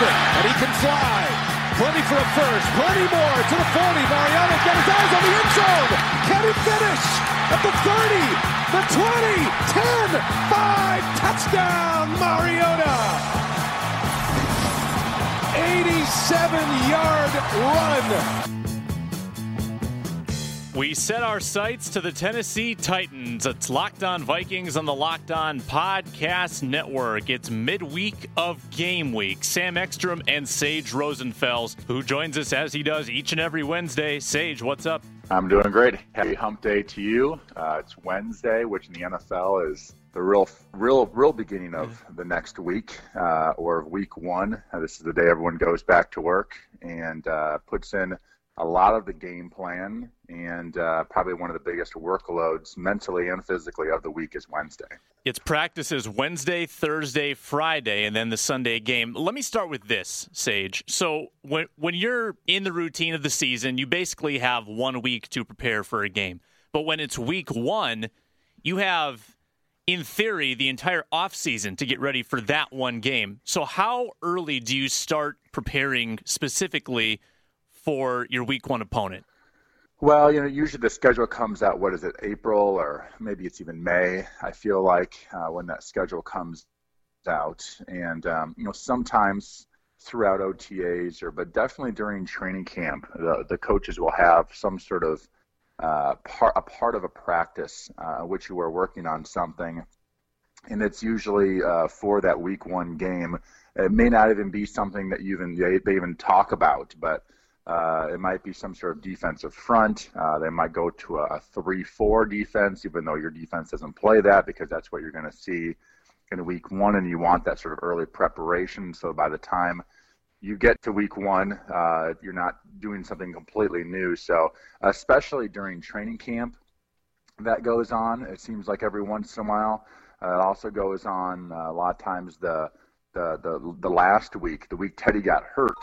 Out and he can fly. Plenty for a first, plenty more to the 40. Mariota got his eyes on the end zone. Can he finish? At the 30, the 20, 10, 5, touchdown, Mariota. 87 yard run. We set our sights to the Tennessee Titans. It's Locked On Vikings on the Locked On Podcast Network. It's midweek of game week. Sam Ekstrom and Sage Rosenfels, who joins us as he does each and every Wednesday. Sage, what's up? I'm doing great. Happy Hump Day to you. Uh, it's Wednesday, which in the NFL is the real, real, real beginning of the next week uh, or week one. Uh, this is the day everyone goes back to work and uh, puts in a lot of the game plan and uh, probably one of the biggest workloads mentally and physically of the week is Wednesday. It's practices Wednesday, Thursday, Friday, and then the Sunday game. Let me start with this, Sage. So when when you're in the routine of the season, you basically have one week to prepare for a game. But when it's week one, you have in theory the entire offseason to get ready for that one game. So how early do you start preparing specifically for your week one opponent? Well, you know, usually the schedule comes out. What is it, April or maybe it's even May? I feel like uh, when that schedule comes out, and um, you know, sometimes throughout OTAs or, but definitely during training camp, the the coaches will have some sort of uh, part a part of a practice uh, which you are working on something, and it's usually uh, for that week one game. It may not even be something that you even they, they even talk about, but uh, it might be some sort of defensive front. Uh, they might go to a 3 4 defense, even though your defense doesn't play that, because that's what you're going to see in week one, and you want that sort of early preparation. So by the time you get to week one, uh, you're not doing something completely new. So, especially during training camp, that goes on. It seems like every once in a while. Uh, it also goes on uh, a lot of times the, the, the, the last week, the week Teddy got hurt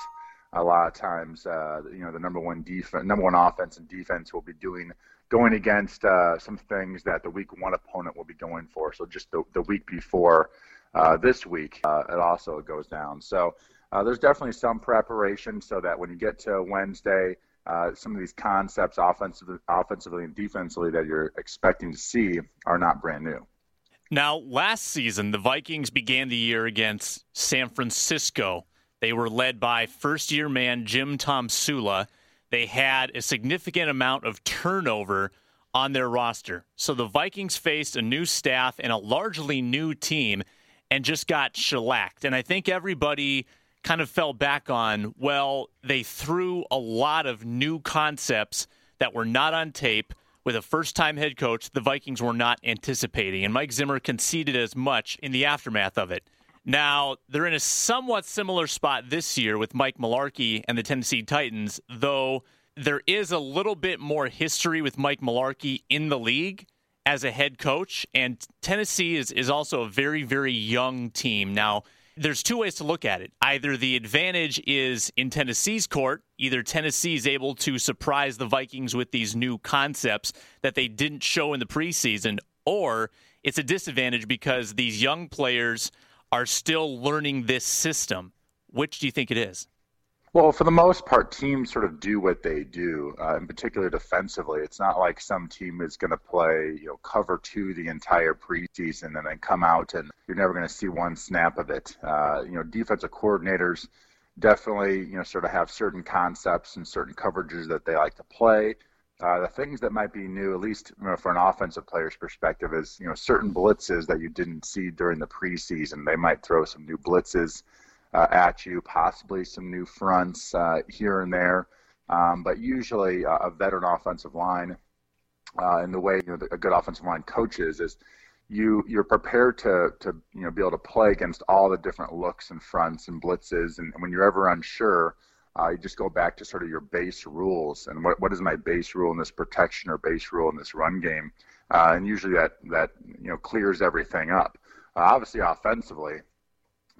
a lot of times, uh, you know, the number one defense, number one offense and defense will be doing going against uh, some things that the week one opponent will be going for. So just the, the week before uh, this week, uh, it also goes down. So uh, there's definitely some preparation so that when you get to Wednesday, uh, some of these concepts, offensively, offensively and defensively, that you're expecting to see are not brand new. Now, last season, the Vikings began the year against San Francisco. They were led by first year man Jim Tomsula. They had a significant amount of turnover on their roster. So the Vikings faced a new staff and a largely new team and just got shellacked. And I think everybody kind of fell back on, well, they threw a lot of new concepts that were not on tape with a first time head coach the Vikings were not anticipating. And Mike Zimmer conceded as much in the aftermath of it. Now, they're in a somewhat similar spot this year with Mike Mularkey and the Tennessee Titans, though there is a little bit more history with Mike Mularkey in the league as a head coach. And Tennessee is, is also a very, very young team. Now, there's two ways to look at it. Either the advantage is in Tennessee's court, either Tennessee is able to surprise the Vikings with these new concepts that they didn't show in the preseason, or it's a disadvantage because these young players are still learning this system. Which do you think it is? Well, for the most part, teams sort of do what they do, uh, in particular defensively. It's not like some team is going to play, you know, cover two the entire preseason and then come out and you're never going to see one snap of it. Uh, you know, defensive coordinators definitely, you know, sort of have certain concepts and certain coverages that they like to play. Uh, the things that might be new, at least you know, for an offensive player's perspective, is you know certain blitzes that you didn't see during the preseason. They might throw some new blitzes uh, at you, possibly some new fronts uh, here and there. Um, but usually, uh, a veteran offensive line uh, in the way you know, a good offensive line coaches is you you're prepared to to you know be able to play against all the different looks and fronts and blitzes, and when you're ever unsure. Uh, you just go back to sort of your base rules and what, what is my base rule in this protection or base rule in this run game, uh, and usually that that you know clears everything up. Uh, obviously, offensively,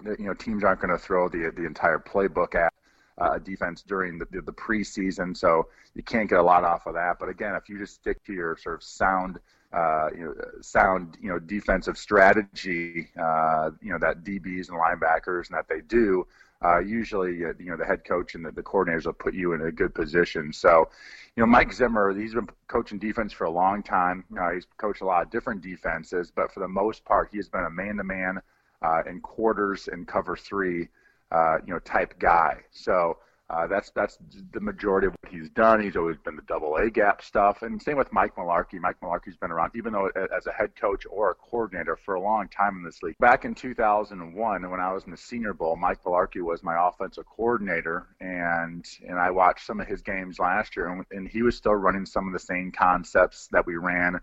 you know teams aren't going to throw the the entire playbook at uh, defense during the, the, the preseason, so you can't get a lot off of that. But again, if you just stick to your sort of sound, uh, you know, sound, you know, defensive strategy, uh, you know, that DBs and linebackers and that they do, uh, usually, uh, you know, the head coach and the, the coordinators will put you in a good position. So, you know, Mike Zimmer, he's been coaching defense for a long time. Uh, he's coached a lot of different defenses, but for the most part, he has been a man-to-man uh, in quarters and cover three uh, you know, type guy. So uh, that's that's the majority of what he's done. He's always been the double A gap stuff, and same with Mike Mularkey. Mike Mularkey's been around, even though as a head coach or a coordinator for a long time in this league. Back in 2001, when I was in the Senior Bowl, Mike Mularkey was my offensive coordinator, and and I watched some of his games last year, and, and he was still running some of the same concepts that we ran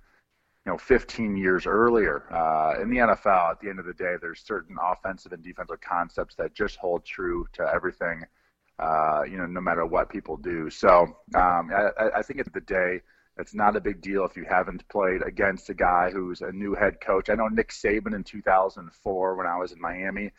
you know 15 years earlier uh, in the NFL. At the end of the day, there's certain offensive and defensive concepts that just hold true to everything. Uh, you know, no matter what people do. So um, I, I think at the day, it's not a big deal if you haven't played against a guy who's a new head coach. I know Nick Saban in 2004 when I was in Miami.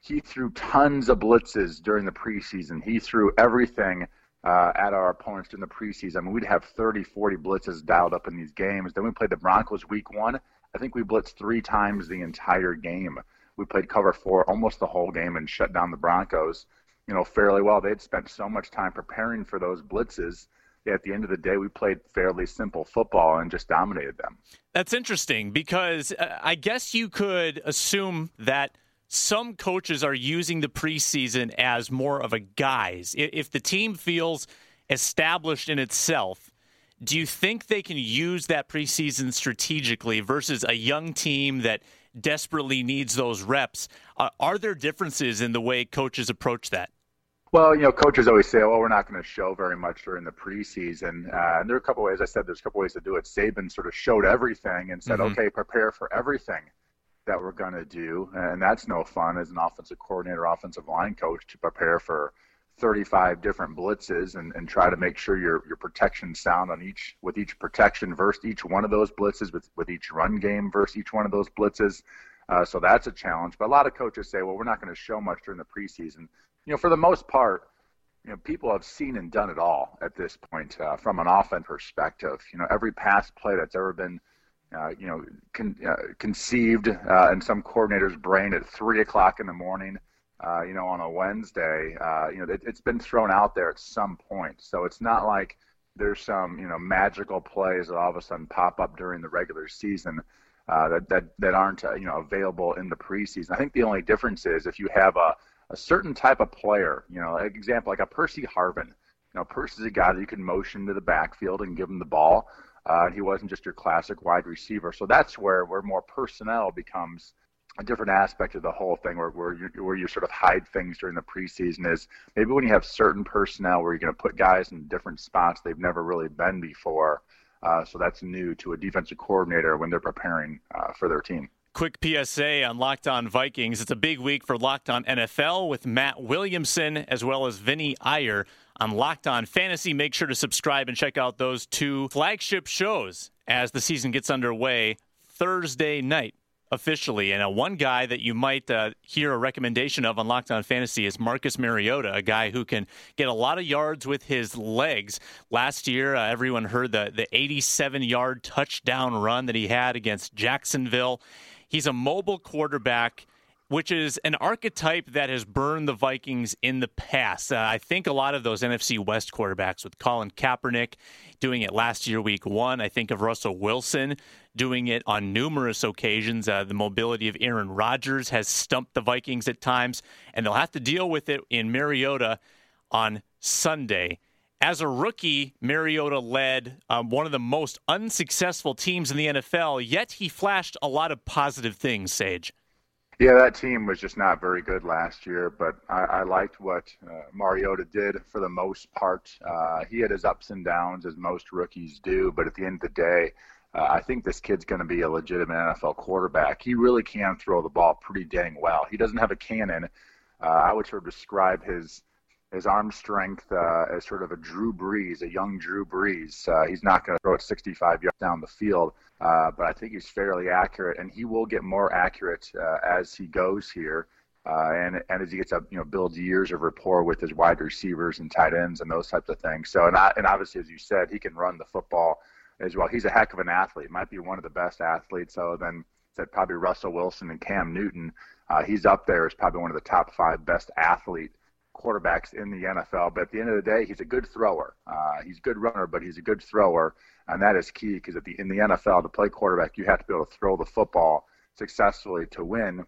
He threw tons of blitzes during the preseason. He threw everything uh, at our opponents during the preseason. I mean, we'd have 30, 40 blitzes dialed up in these games. Then we played the Broncos week one. I think we blitzed three times the entire game. We played cover four almost the whole game and shut down the Broncos, you know, fairly well. They'd spent so much time preparing for those blitzes. At the end of the day, we played fairly simple football and just dominated them. That's interesting because uh, I guess you could assume that – some coaches are using the preseason as more of a guise. If the team feels established in itself, do you think they can use that preseason strategically versus a young team that desperately needs those reps? Uh, are there differences in the way coaches approach that? Well, you know, coaches always say, "Well, we're not going to show very much during the preseason." Uh, and there are a couple ways. I said there's a couple ways to do it. Saban sort of showed everything and said, mm-hmm. "Okay, prepare for everything." that we're going to do, and that's no fun as an offensive coordinator, offensive line coach to prepare for 35 different blitzes and, and try to make sure your your protection sound on each with each protection versus each one of those blitzes with with each run game versus each one of those blitzes. Uh, so that's a challenge. But a lot of coaches say, well, we're not going to show much during the preseason. You know, for the most part, you know, people have seen and done it all at this point uh, from an offense perspective. You know, every pass play that's ever been uh, you know, con, uh, conceived uh, in some coordinator's brain at three o'clock in the morning, uh, you know, on a Wednesday. Uh, you know, it, has been thrown out there at some point. So it's not like there's some, you know, magical plays that all of a sudden pop up during the regular season that, that, that aren't, you know, available in the preseason. I think the only difference is if you have a, a certain type of player, you know, like example, like a Percy Harvin. You know, Percy's a guy that you can motion to the backfield and give him the ball. Uh, he wasn't just your classic wide receiver. So that's where where more personnel becomes a different aspect of the whole thing, where where you, where you sort of hide things during the preseason is maybe when you have certain personnel where you're going to put guys in different spots they've never really been before. Uh, so that's new to a defensive coordinator when they're preparing uh, for their team. Quick PSA on Locked On Vikings. It's a big week for Locked On NFL with Matt Williamson as well as Vinnie Iyer on Locked On Fantasy. Make sure to subscribe and check out those two flagship shows as the season gets underway Thursday night officially. And uh, one guy that you might uh, hear a recommendation of on Locked On Fantasy is Marcus Mariota, a guy who can get a lot of yards with his legs. Last year, uh, everyone heard the, the 87 yard touchdown run that he had against Jacksonville. He's a mobile quarterback which is an archetype that has burned the Vikings in the past. Uh, I think a lot of those NFC West quarterbacks, with Colin Kaepernick doing it last year, week one. I think of Russell Wilson doing it on numerous occasions. Uh, the mobility of Aaron Rodgers has stumped the Vikings at times, and they'll have to deal with it in Mariota on Sunday. As a rookie, Mariota led um, one of the most unsuccessful teams in the NFL, yet he flashed a lot of positive things, Sage. Yeah, that team was just not very good last year, but I, I liked what uh, Mariota did for the most part. Uh, he had his ups and downs, as most rookies do, but at the end of the day, uh, I think this kid's going to be a legitimate NFL quarterback. He really can throw the ball pretty dang well. He doesn't have a cannon. Uh, I would sort of describe his his arm strength uh, as sort of a Drew Brees, a young Drew Brees. Uh, he's not going to throw it 65 yards down the field, uh, but I think he's fairly accurate, and he will get more accurate uh, as he goes here. Uh, and, and as he gets up, you know, builds years of rapport with his wide receivers and tight ends and those types of things. So, and, I, and obviously, as you said, he can run the football as well. He's a heck of an athlete. Might be one of the best athletes. So then said probably Russell Wilson and Cam Newton. Uh, he's up there as probably one of the top five best athlete quarterbacks in the NFL. But at the end of the day, he's a good thrower. Uh, he's a good runner, but he's a good thrower, and that is key because the, in the NFL to play quarterback, you have to be able to throw the football successfully to win.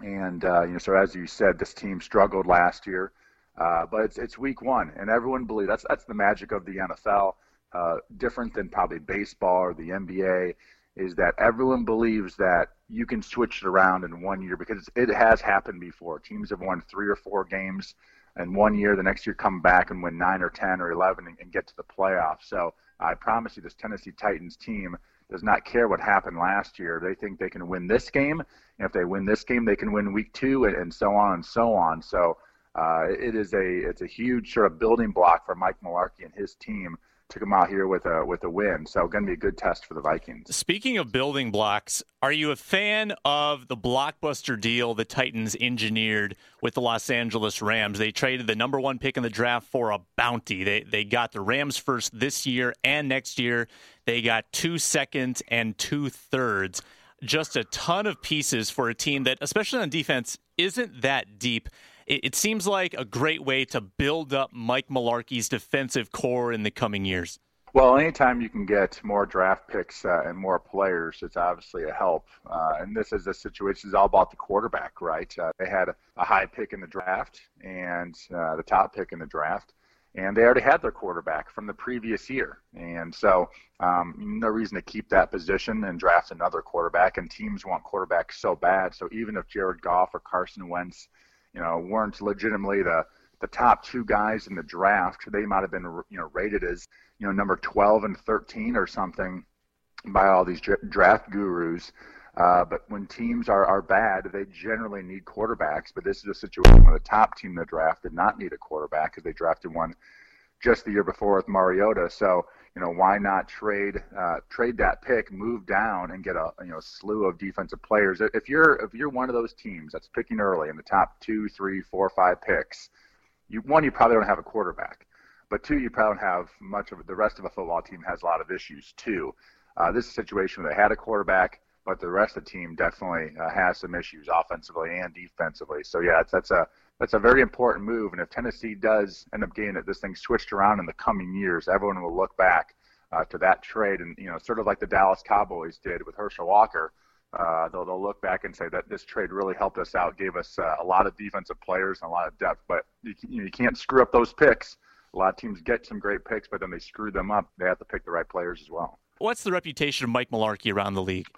And uh, you know, so as you said, this team struggled last year, uh, but it's it's week one, and everyone believes that's that's the magic of the NFL. Uh, different than probably baseball or the NBA is that everyone believes that you can switch it around in one year because it has happened before. Teams have won three or four games in one year. The next year, come back and win nine or ten or eleven and, and get to the playoffs. So I promise you, this Tennessee Titans team does not care what happened last year. They think they can win this game, and if they win this game, they can win week two, and, and so on and so on. So uh, it is a it's a huge sort of building block for Mike Mularkey and his team to come out here with a with a win. So going to be a good test for the Vikings. Speaking of building blocks, are you a fan of the blockbuster deal the Titans engineered with the Los Angeles Rams? They traded the number one pick in the draft for a bounty. They they got the Rams first this year and next year. They got two seconds and two thirds. Just a ton of pieces for a team that, especially on defense, isn't that deep it, it seems like a great way to build up Mike Mularkey's defensive core in the coming years. Well, anytime you can get more draft picks uh, and more players, it's obviously a help. Uh, and this is a situation is all about the quarterback, right? Uh, they had a high pick in the draft and uh, the top pick in the draft, and they already had their quarterback from the previous year. And so, um, no reason to keep that position and draft another quarterback. And teams want quarterbacks so bad. So even if Jared Goff or Carson Wentz you know, weren't legitimately the the top two guys in the draft. They might have been, you know, rated as, you know, number 12 and 13 or something by all these draft gurus. Uh, but when teams are, are bad, they generally need quarterbacks. But this is a situation where the top team in the draft did not need a quarterback because they drafted one just the year before with Mariota. So you know, why not trade uh, trade that pick, move down, and get a you know slew of defensive players? If you're if you're one of those teams that's picking early in the top two, three, four, five picks, you one you probably don't have a quarterback, but two you probably don't have much of the rest of a football team has a lot of issues too. Uh, this is a situation where they had a quarterback, but the rest of the team definitely uh, has some issues offensively and defensively. So yeah, that's, that's a that's a very important move. And if Tennessee does end up getting it, this thing switched around in the coming years, everyone will look back uh, to that trade, and you know, sort of like the Dallas Cowboys did with Herschel Walker. Uh, they'll, they'll look back and say that this trade really helped us out, gave us uh, a lot of defensive players and a lot of depth. But you, you, can't screw up those picks. A lot of teams get some great picks, but then they screw them up. They have to pick the right players as well. What's the reputation of Mike Mularkey around the league?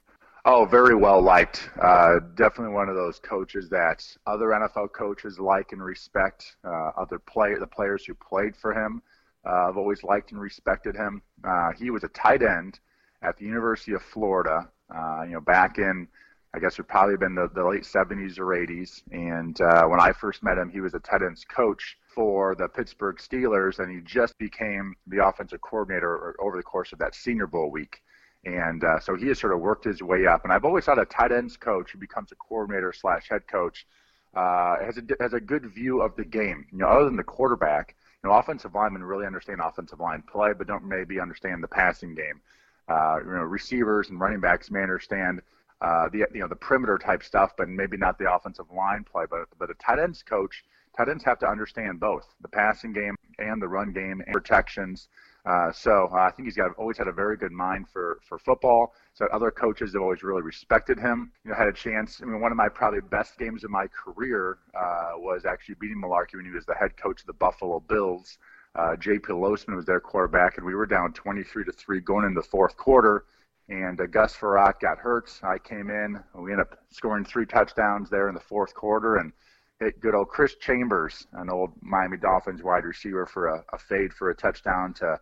Oh, very well liked. Uh, definitely one of those coaches that other NFL coaches like and respect. Uh, other player, the players who played for him, uh, have always liked and respected him. Uh, he was a tight end at the University of Florida. Uh, you know, back in, I guess it would probably been the, the late 70s or 80s. And uh, when I first met him, he was a tight ends coach for the Pittsburgh Steelers, and he just became the offensive coordinator over the course of that Senior Bowl week. And uh, so he has sort of worked his way up. And I've always thought a tight ends coach who becomes a coordinator slash head coach uh, has a has a good view of the game. You know, other than the quarterback, you know, offensive linemen really understand offensive line play, but don't maybe understand the passing game. Uh, you know, receivers and running backs may understand uh, the you know the perimeter type stuff, but maybe not the offensive line play. But but a tight ends coach, tight ends have to understand both the passing game and the run game and protections. Uh, so uh, I think he's got always had a very good mind for for football. So other coaches have always really respected him. You know, had a chance. I mean, one of my probably best games of my career uh, was actually beating Mularkey when he was the head coach of the Buffalo Bills. Uh, J.P. Was their quarterback, and we were down 23 to three going into the fourth quarter. and uh, Gus Frerotte got hurt. I came in. We ended up scoring three touchdowns there in the fourth quarter, and good old Chris Chambers, an old Miami Dolphins wide receiver, for a, a fade for a touchdown to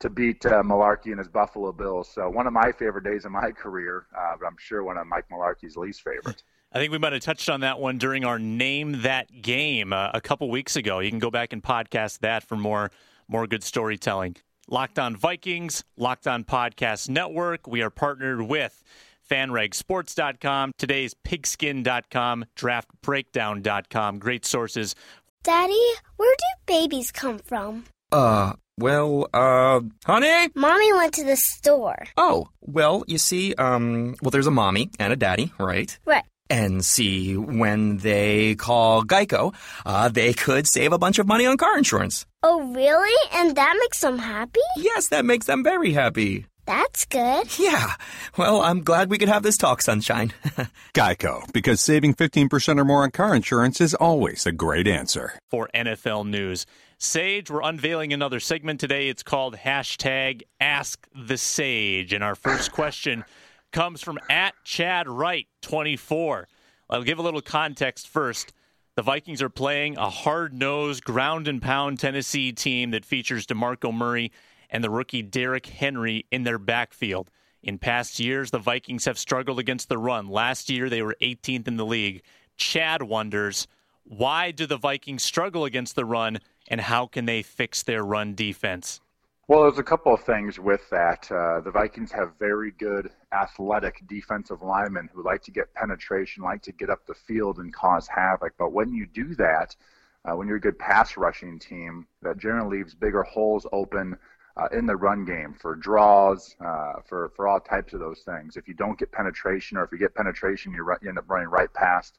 to beat uh, Mularkey and his Buffalo Bills. So one of my favorite days of my career, uh, but I'm sure one of Mike Mularkey's least favorite. I think we might have touched on that one during our name that game uh, a couple weeks ago. You can go back and podcast that for more more good storytelling. Locked on Vikings, Locked on Podcast Network. We are partnered with fanragsports.com, today's pigskin.com, draftbreakdown.com. Great sources. Daddy, where do babies come from? Uh, well, uh, honey? Mommy went to the store. Oh, well, you see, um, well, there's a mommy and a daddy, right? Right. And see, when they call Geico, uh, they could save a bunch of money on car insurance. Oh, really? And that makes them happy? Yes, that makes them very happy. That's good. Yeah. Well, I'm glad we could have this talk, Sunshine. Geico, because saving 15% or more on car insurance is always a great answer. For NFL News. Sage, we're unveiling another segment today. It's called hashtag Ask the Sage. And our first question comes from at Chad Wright 24. I'll give a little context first. The Vikings are playing a hard nosed, ground and pound Tennessee team that features DeMarco Murray and the rookie Derrick Henry in their backfield. In past years, the Vikings have struggled against the run. Last year, they were 18th in the league. Chad wonders why do the Vikings struggle against the run, and how can they fix their run defense? Well, there's a couple of things with that. Uh, the Vikings have very good athletic defensive linemen who like to get penetration, like to get up the field and cause havoc. But when you do that, uh, when you're a good pass rushing team, that generally leaves bigger holes open uh, in the run game for draws, uh, for for all types of those things. If you don't get penetration, or if you get penetration, you, run, you end up running right past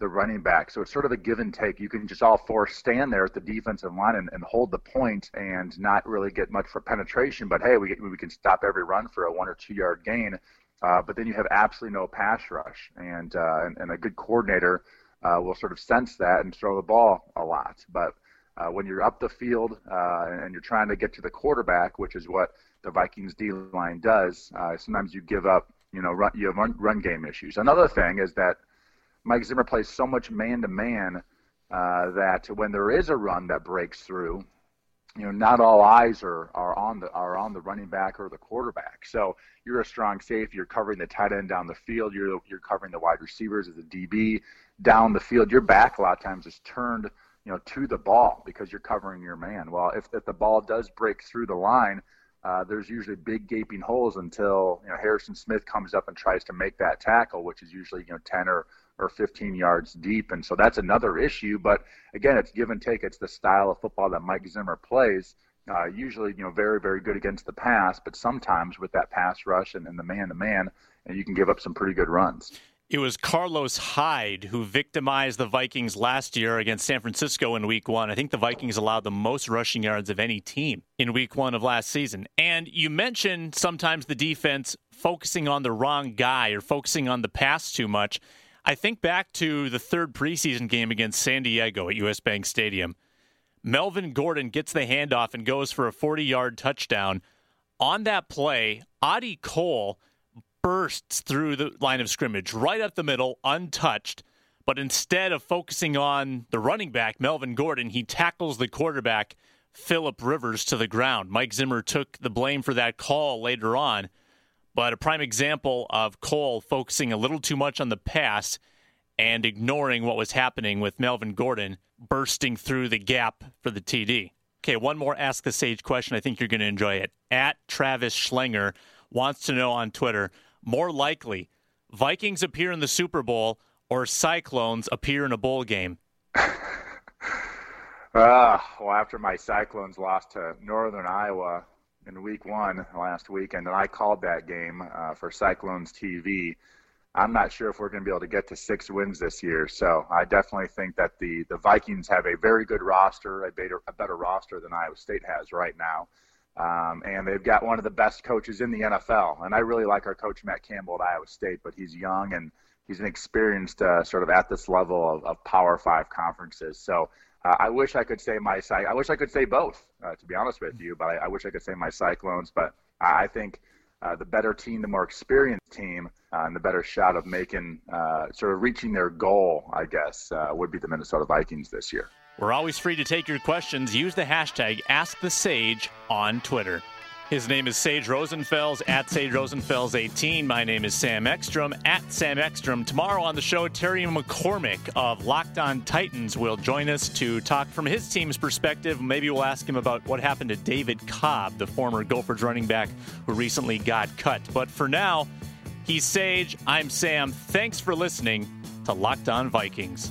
the running back. So it's sort of a give and take. You can just all four stand there at the defensive line and, and hold the point and not really get much for penetration. But hey, we, we can stop every run for a one or two yard gain. Uh, but then you have absolutely no pass rush, and uh, and, and, a good coordinator uh, will sort of sense that and throw the ball a lot. But uh, when you're up the field uh, and you're trying to get to the quarterback, which is what the Vikings D line does, uh, sometimes you give up. You know, run, you have run, run game issues. Another thing is that Mike Zimmer plays so much man to man that when there is a run that breaks through, you know, not all eyes are, are on the are on the running back or the quarterback. So you're a strong safety. You're covering the tight end down the field. You're you're covering the wide receivers as a DB down the field. Your back a lot of times is turned, you know, to the ball because you're covering your man. Well, if, if the ball does break through the line, uh, there's usually big gaping holes until you know Harrison Smith comes up and tries to make that tackle, which is usually you know 10 or or 15 yards deep. And so that's another issue. But again, it's give and take. It's the style of football that Mike Zimmer plays. Uh, usually, you know, very, very good against the pass, but sometimes with that pass rush and, and the man to man, and you can give up some pretty good runs. It was Carlos Hyde who victimized the Vikings last year against San Francisco in week one. I think the Vikings allowed the most rushing yards of any team in week one of last season. And you mentioned sometimes the defense focusing on the wrong guy or focusing on the pass too much. I think back to the third preseason game against San Diego at US Bank Stadium. Melvin Gordon gets the handoff and goes for a 40 yard touchdown. On that play, Audie Cole bursts through the line of scrimmage right up the middle, untouched. But instead of focusing on the running back, Melvin Gordon, he tackles the quarterback, Philip Rivers, to the ground. Mike Zimmer took the blame for that call later on. But a prime example of Cole focusing a little too much on the pass and ignoring what was happening with Melvin Gordon bursting through the gap for the TD. Okay, one more Ask the Sage question. I think you're going to enjoy it. At Travis Schlenger wants to know on Twitter more likely, Vikings appear in the Super Bowl or Cyclones appear in a bowl game? uh, well, after my Cyclones lost to Northern Iowa in week one last weekend, and I called that game uh, for Cyclones TV. I'm not sure if we're going to be able to get to six wins this year. So I definitely think that the, the Vikings have a very good roster, a better, a better roster than Iowa State has right now. Um, and they've got one of the best coaches in the NFL. And I really like our coach, Matt Campbell at Iowa State, but he's young and he's inexperienced uh, sort of at this level of, of Power Five conferences. So uh, I wish I could say my I wish I could say both, uh, to be honest with you. But I, I, wish I could say my Cyclones. But I think uh, the better team, the more experienced team, uh, and the better shot of making uh, sort of reaching their goal, I guess, would be the Minnesota Vikings this year. We're always free to take your questions. Use the hashtag AskTheSage on Twitter. His name is Sage Rosenfels at Sage Rosenfels 18. My name is Sam Ekstrom at Sam Ekstrom. Tomorrow on the show, Terry McCormick of Locked On Titans will join us to talk from his team's perspective. Maybe we'll ask him about what happened to David Cobb, the former Gophers running back who recently got cut. But for now, he's Sage. I'm Sam. Thanks for listening to Locked On Vikings.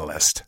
the list.